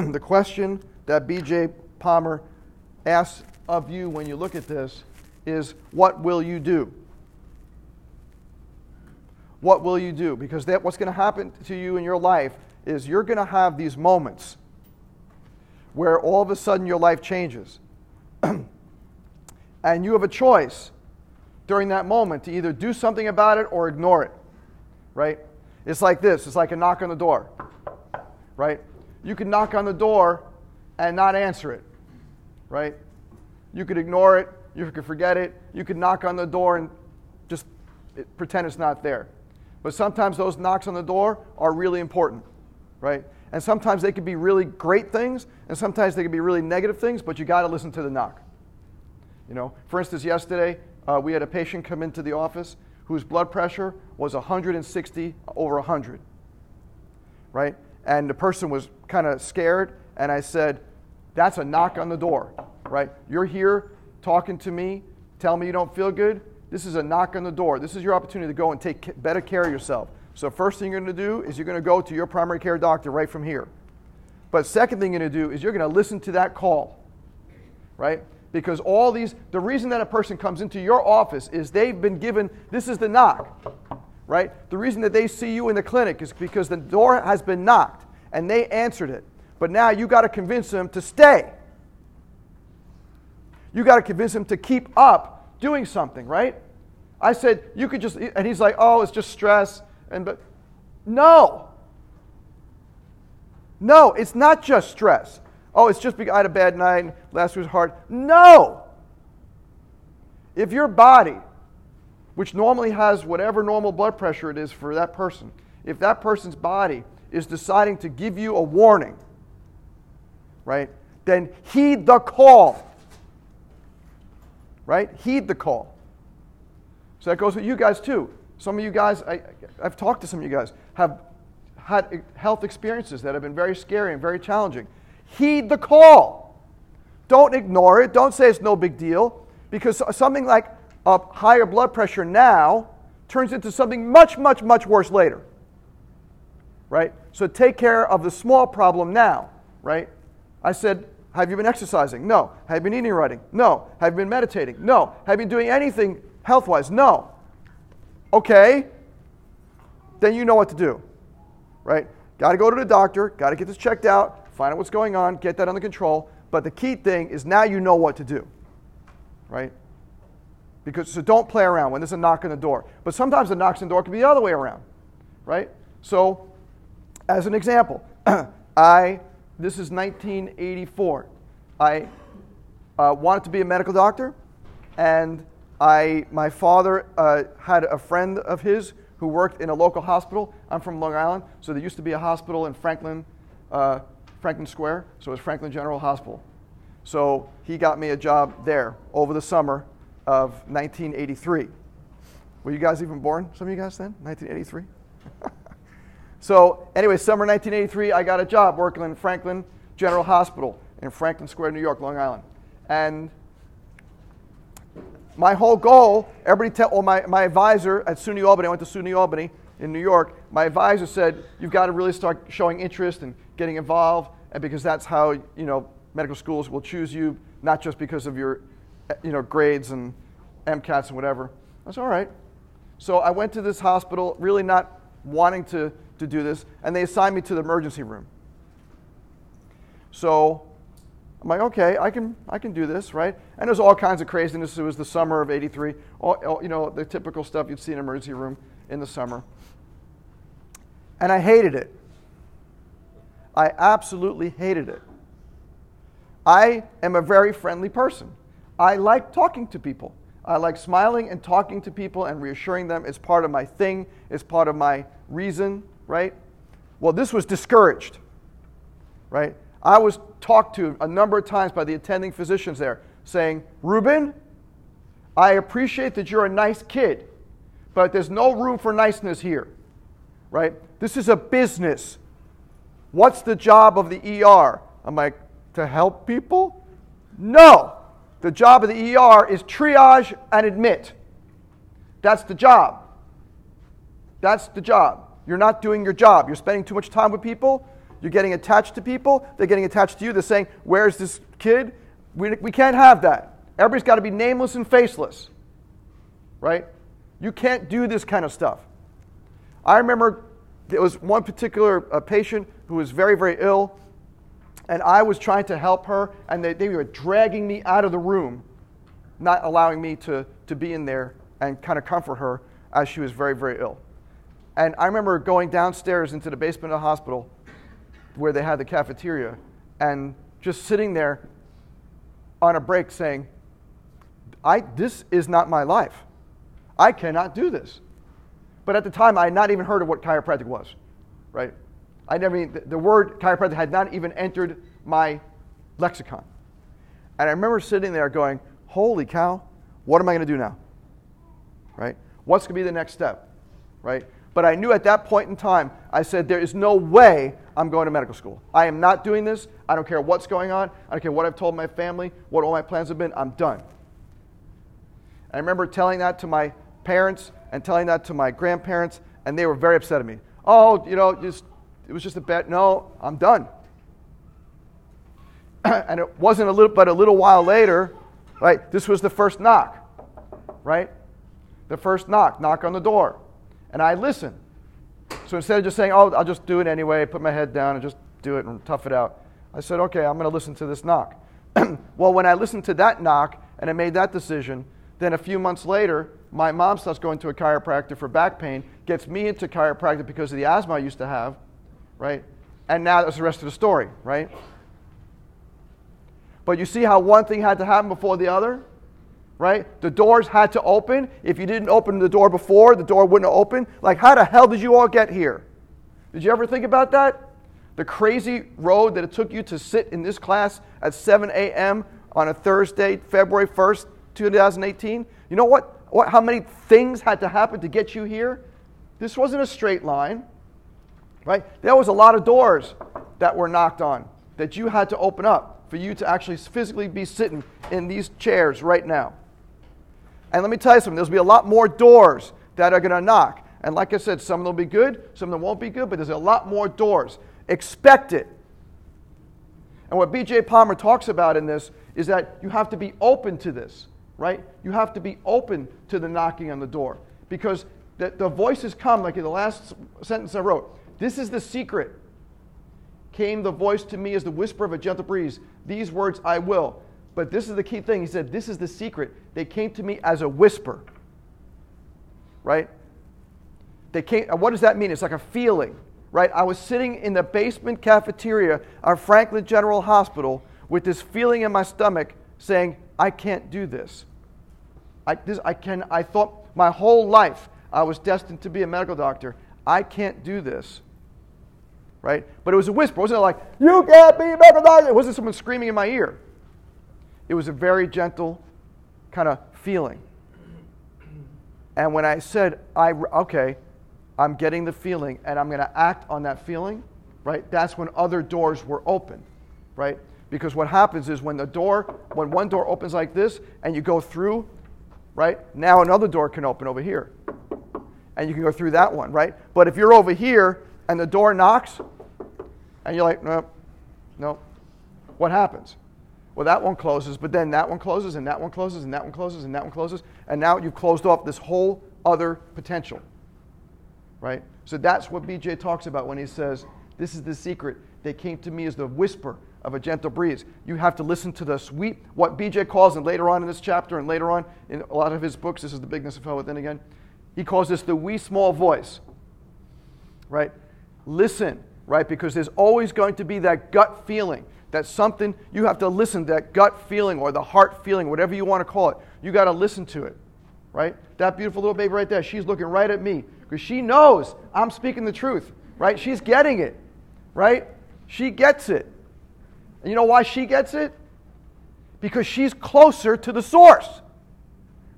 the question that BJ Palmer asks of you when you look at this is what will you do? What will you do? Because that, what's going to happen to you in your life is you're going to have these moments where all of a sudden your life changes. and you have a choice during that moment to either do something about it or ignore it. Right? It's like this it's like a knock on the door. Right? You can knock on the door and not answer it. Right? You could ignore it, you could forget it, you could knock on the door and just pretend it's not there. But sometimes those knocks on the door are really important, right? And sometimes they could be really great things, and sometimes they could be really negative things, but you got to listen to the knock. You know, for instance, yesterday uh, we had a patient come into the office whose blood pressure was 160 over 100, right? And the person was kind of scared, and I said, That's a knock on the door, right? You're here talking to me, tell me you don't feel good. This is a knock on the door. This is your opportunity to go and take better care of yourself. So, first thing you're going to do is you're going to go to your primary care doctor right from here. But, second thing you're going to do is you're going to listen to that call, right? Because all these, the reason that a person comes into your office is they've been given, this is the knock, right? The reason that they see you in the clinic is because the door has been knocked and they answered it. But now you got to convince them to stay. You got to convince them to keep up doing something, right? I said, you could just, and he's like, oh, it's just stress. And, but, no. No, it's not just stress. Oh, it's just because I had a bad night, last week was hard. No! If your body, which normally has whatever normal blood pressure it is for that person, if that person's body is deciding to give you a warning, right, then heed the call. Right? Heed the call. So that goes with you guys too. Some of you guys, I, I've talked to some of you guys, have had health experiences that have been very scary and very challenging. Heed the call. Don't ignore it. Don't say it's no big deal because something like a higher blood pressure now turns into something much, much, much worse later. Right? So take care of the small problem now. Right? I said, Have you been exercising? No. Have you been eating writing? No. Have you been meditating? No. Have you been doing anything health wise? No. Okay. Then you know what to do. Right? Got to go to the doctor, got to get this checked out, find out what's going on, get that under control. But the key thing is now you know what to do, right? Because so don't play around when there's a knock on the door. But sometimes the knocks on the door can be the other way around, right? So, as an example, I this is 1984. I uh, wanted to be a medical doctor, and I my father uh, had a friend of his who worked in a local hospital. I'm from Long Island, so there used to be a hospital in Franklin, uh, Franklin Square, so it was Franklin General Hospital. So he got me a job there over the summer of 1983. Were you guys even born, some of you guys then? 1983? so, anyway, summer 1983, I got a job working in Franklin General Hospital in Franklin Square, New York, Long Island. And my whole goal, everybody tell, well, my, my advisor at SUNY Albany, I went to SUNY Albany in New York, my advisor said, you've got to really start showing interest and getting involved, and because that's how you know medical schools will choose you, not just because of your you know grades and MCATs and whatever. I said, all right. So I went to this hospital, really not wanting to, to do this, and they assigned me to the emergency room. So I'm like, okay, I can, I can do this, right? And there's all kinds of craziness. It was the summer of 83, all, all, you know, the typical stuff you'd see in an emergency room in the summer. And I hated it. I absolutely hated it. I am a very friendly person. I like talking to people. I like smiling and talking to people and reassuring them. It's part of my thing, it's part of my reason, right? Well, this was discouraged, right? I was talked to a number of times by the attending physicians there saying, Ruben, I appreciate that you're a nice kid, but there's no room for niceness here, right? This is a business. What's the job of the ER? I'm like, to help people? No. The job of the ER is triage and admit. That's the job. That's the job. You're not doing your job. You're spending too much time with people. You're getting attached to people. They're getting attached to you. They're saying, Where's this kid? We, we can't have that. Everybody's got to be nameless and faceless, right? You can't do this kind of stuff. I remember there was one particular uh, patient who was very, very ill, and I was trying to help her, and they, they were dragging me out of the room, not allowing me to, to be in there and kind of comfort her as she was very, very ill. And I remember going downstairs into the basement of the hospital where they had the cafeteria and just sitting there on a break saying, I, This is not my life. I cannot do this. But at the time, I had not even heard of what chiropractic was, right? I never the word chiropractic had not even entered my lexicon. And I remember sitting there going, Holy cow, what am I going to do now? Right? What's going to be the next step? Right? But I knew at that point in time, I said, there is no way I'm going to medical school. I am not doing this. I don't care what's going on. I don't care what I've told my family, what all my plans have been. I'm done. I remember telling that to my parents and telling that to my grandparents, and they were very upset at me. Oh, you know, just it was just a bet. No, I'm done. and it wasn't a little, but a little while later, right? This was the first knock, right? The first knock, knock on the door, and I listened. So instead of just saying, "Oh, I'll just do it anyway," put my head down and just do it and tough it out, I said, "Okay, I'm going to listen to this knock." well, when I listened to that knock and I made that decision, then a few months later, my mom starts going to a chiropractor for back pain, gets me into chiropractic because of the asthma I used to have, right? And now that's the rest of the story, right? But you see how one thing had to happen before the other? Right? The doors had to open. If you didn't open the door before, the door wouldn't open. Like, how the hell did you all get here? Did you ever think about that? The crazy road that it took you to sit in this class at 7 a.m. on a Thursday, February 1st, 2018? You know what? what? How many things had to happen to get you here? This wasn't a straight line, right? There was a lot of doors that were knocked on that you had to open up for you to actually physically be sitting in these chairs right now. And let me tell you something, to be a lot more doors that are going to knock. And like I said, some of them will be good, some of them won't be good, but there's a lot more doors. Expect it. And what B.J. Palmer talks about in this is that you have to be open to this, right? You have to be open to the knocking on the door because the, the voices come, like in the last sentence I wrote. This is the secret. Came the voice to me as the whisper of a gentle breeze. These words I will. But this is the key thing. He said, This is the secret. They came to me as a whisper. Right? They came, what does that mean? It's like a feeling, right? I was sitting in the basement cafeteria of Franklin General Hospital with this feeling in my stomach saying, I can't do this. I, this, I, can, I thought my whole life I was destined to be a medical doctor. I can't do this. Right? But it was a whisper. It wasn't like, you can't be a medical doctor. It wasn't someone screaming in my ear. It was a very gentle kind of feeling. And when I said, I, okay, I'm getting the feeling and I'm going to act on that feeling, right? That's when other doors were open, right? Because what happens is when the door, when one door opens like this and you go through, right? Now another door can open over here. And you can go through that one, right? But if you're over here and the door knocks and you're like, nope, nope, what happens? Well, that one closes, but then that one closes, and that one closes, and that one closes, and that one closes, and now you've closed off this whole other potential. Right? So that's what BJ talks about when he says, This is the secret. that came to me as the whisper of a gentle breeze. You have to listen to the sweet, what BJ calls, and later on in this chapter, and later on in a lot of his books, this is the bigness of fellow within again, he calls this the wee small voice. Right? Listen, right? Because there's always going to be that gut feeling that something, you have to listen to that gut feeling or the heart feeling, whatever you want to call it. You got to listen to it, right? That beautiful little baby right there, she's looking right at me because she knows I'm speaking the truth, right? She's getting it, right? She gets it. And you know why she gets it? Because she's closer to the source,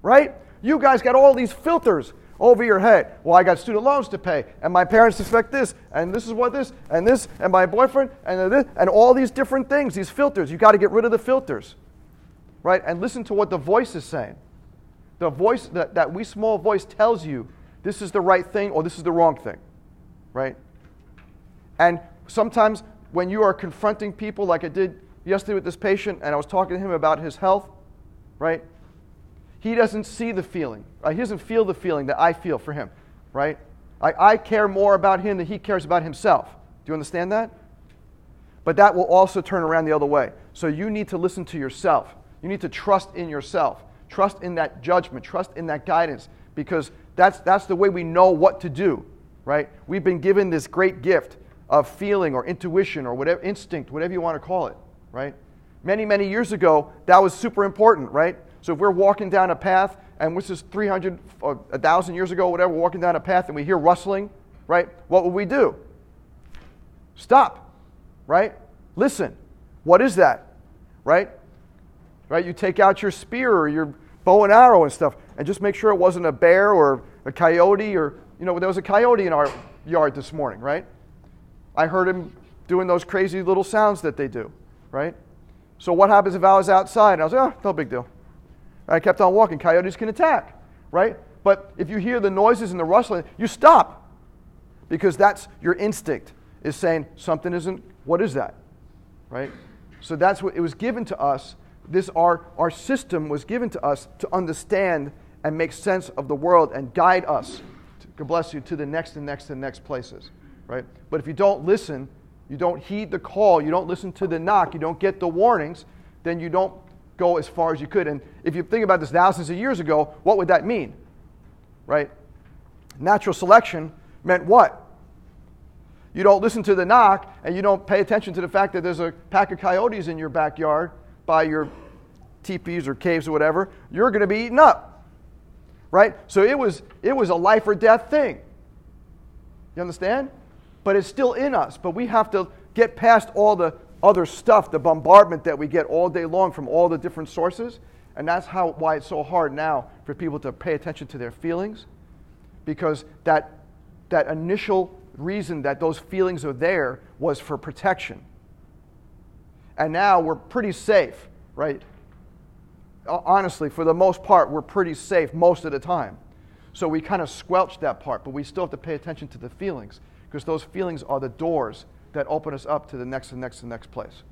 right? You guys got all these filters over your head. Well, I got student loans to pay, and my parents expect this, and this is what this, and this, and my boyfriend, and this, and all these different things, these filters. You got to get rid of the filters, right? And listen to what the voice is saying. The voice, that, that wee small voice tells you this is the right thing or this is the wrong thing, right? And sometimes when you are confronting people, like I did yesterday with this patient, and I was talking to him about his health, right? He doesn't see the feeling. Right? He doesn't feel the feeling that I feel for him, right? I, I care more about him than he cares about himself. Do you understand that? But that will also turn around the other way. So you need to listen to yourself. You need to trust in yourself. Trust in that judgment. Trust in that guidance because that's, that's the way we know what to do, right? We've been given this great gift of feeling or intuition or whatever, instinct, whatever you want to call it, right? Many, many years ago, that was super important, right? So if we're walking down a path, and this is 300 or uh, 1,000 years ago, whatever, walking down a path and we hear rustling, right? What would we do? Stop, right? Listen. What is that? Right? Right? You take out your spear or your bow and arrow and stuff and just make sure it wasn't a bear or a coyote or, you know, there was a coyote in our yard this morning, right? I heard him doing those crazy little sounds that they do, right? So what happens if I was outside and I was like, oh, no big deal. I kept on walking. Coyotes can attack, right? But if you hear the noises and the rustling, you stop because that's your instinct is saying something isn't, what is that? Right? So that's what it was given to us. This our, our system was given to us to understand and make sense of the world and guide us, God bless you, to the next and next and next places. Right? But if you don't listen, you don't heed the call, you don't listen to the knock, you don't get the warnings, then you don't go as far as you could. And if you think about this thousands of years ago, what would that mean? Right? Natural selection meant what? You don't listen to the knock and you don't pay attention to the fact that there's a pack of coyotes in your backyard by your teepees or caves or whatever, you're going to be eaten up. Right? So it was, it was a life or death thing. You understand? But it's still in us. But we have to get past all the other stuff, the bombardment that we get all day long from all the different sources. And that's how, why it's so hard now for people to pay attention to their feelings. Because that, that initial reason that those feelings are there was for protection. And now we're pretty safe, right? Honestly, for the most part, we're pretty safe most of the time. So we kind of squelch that part, but we still have to pay attention to the feelings because those feelings are the doors that open us up to the next and next and next place.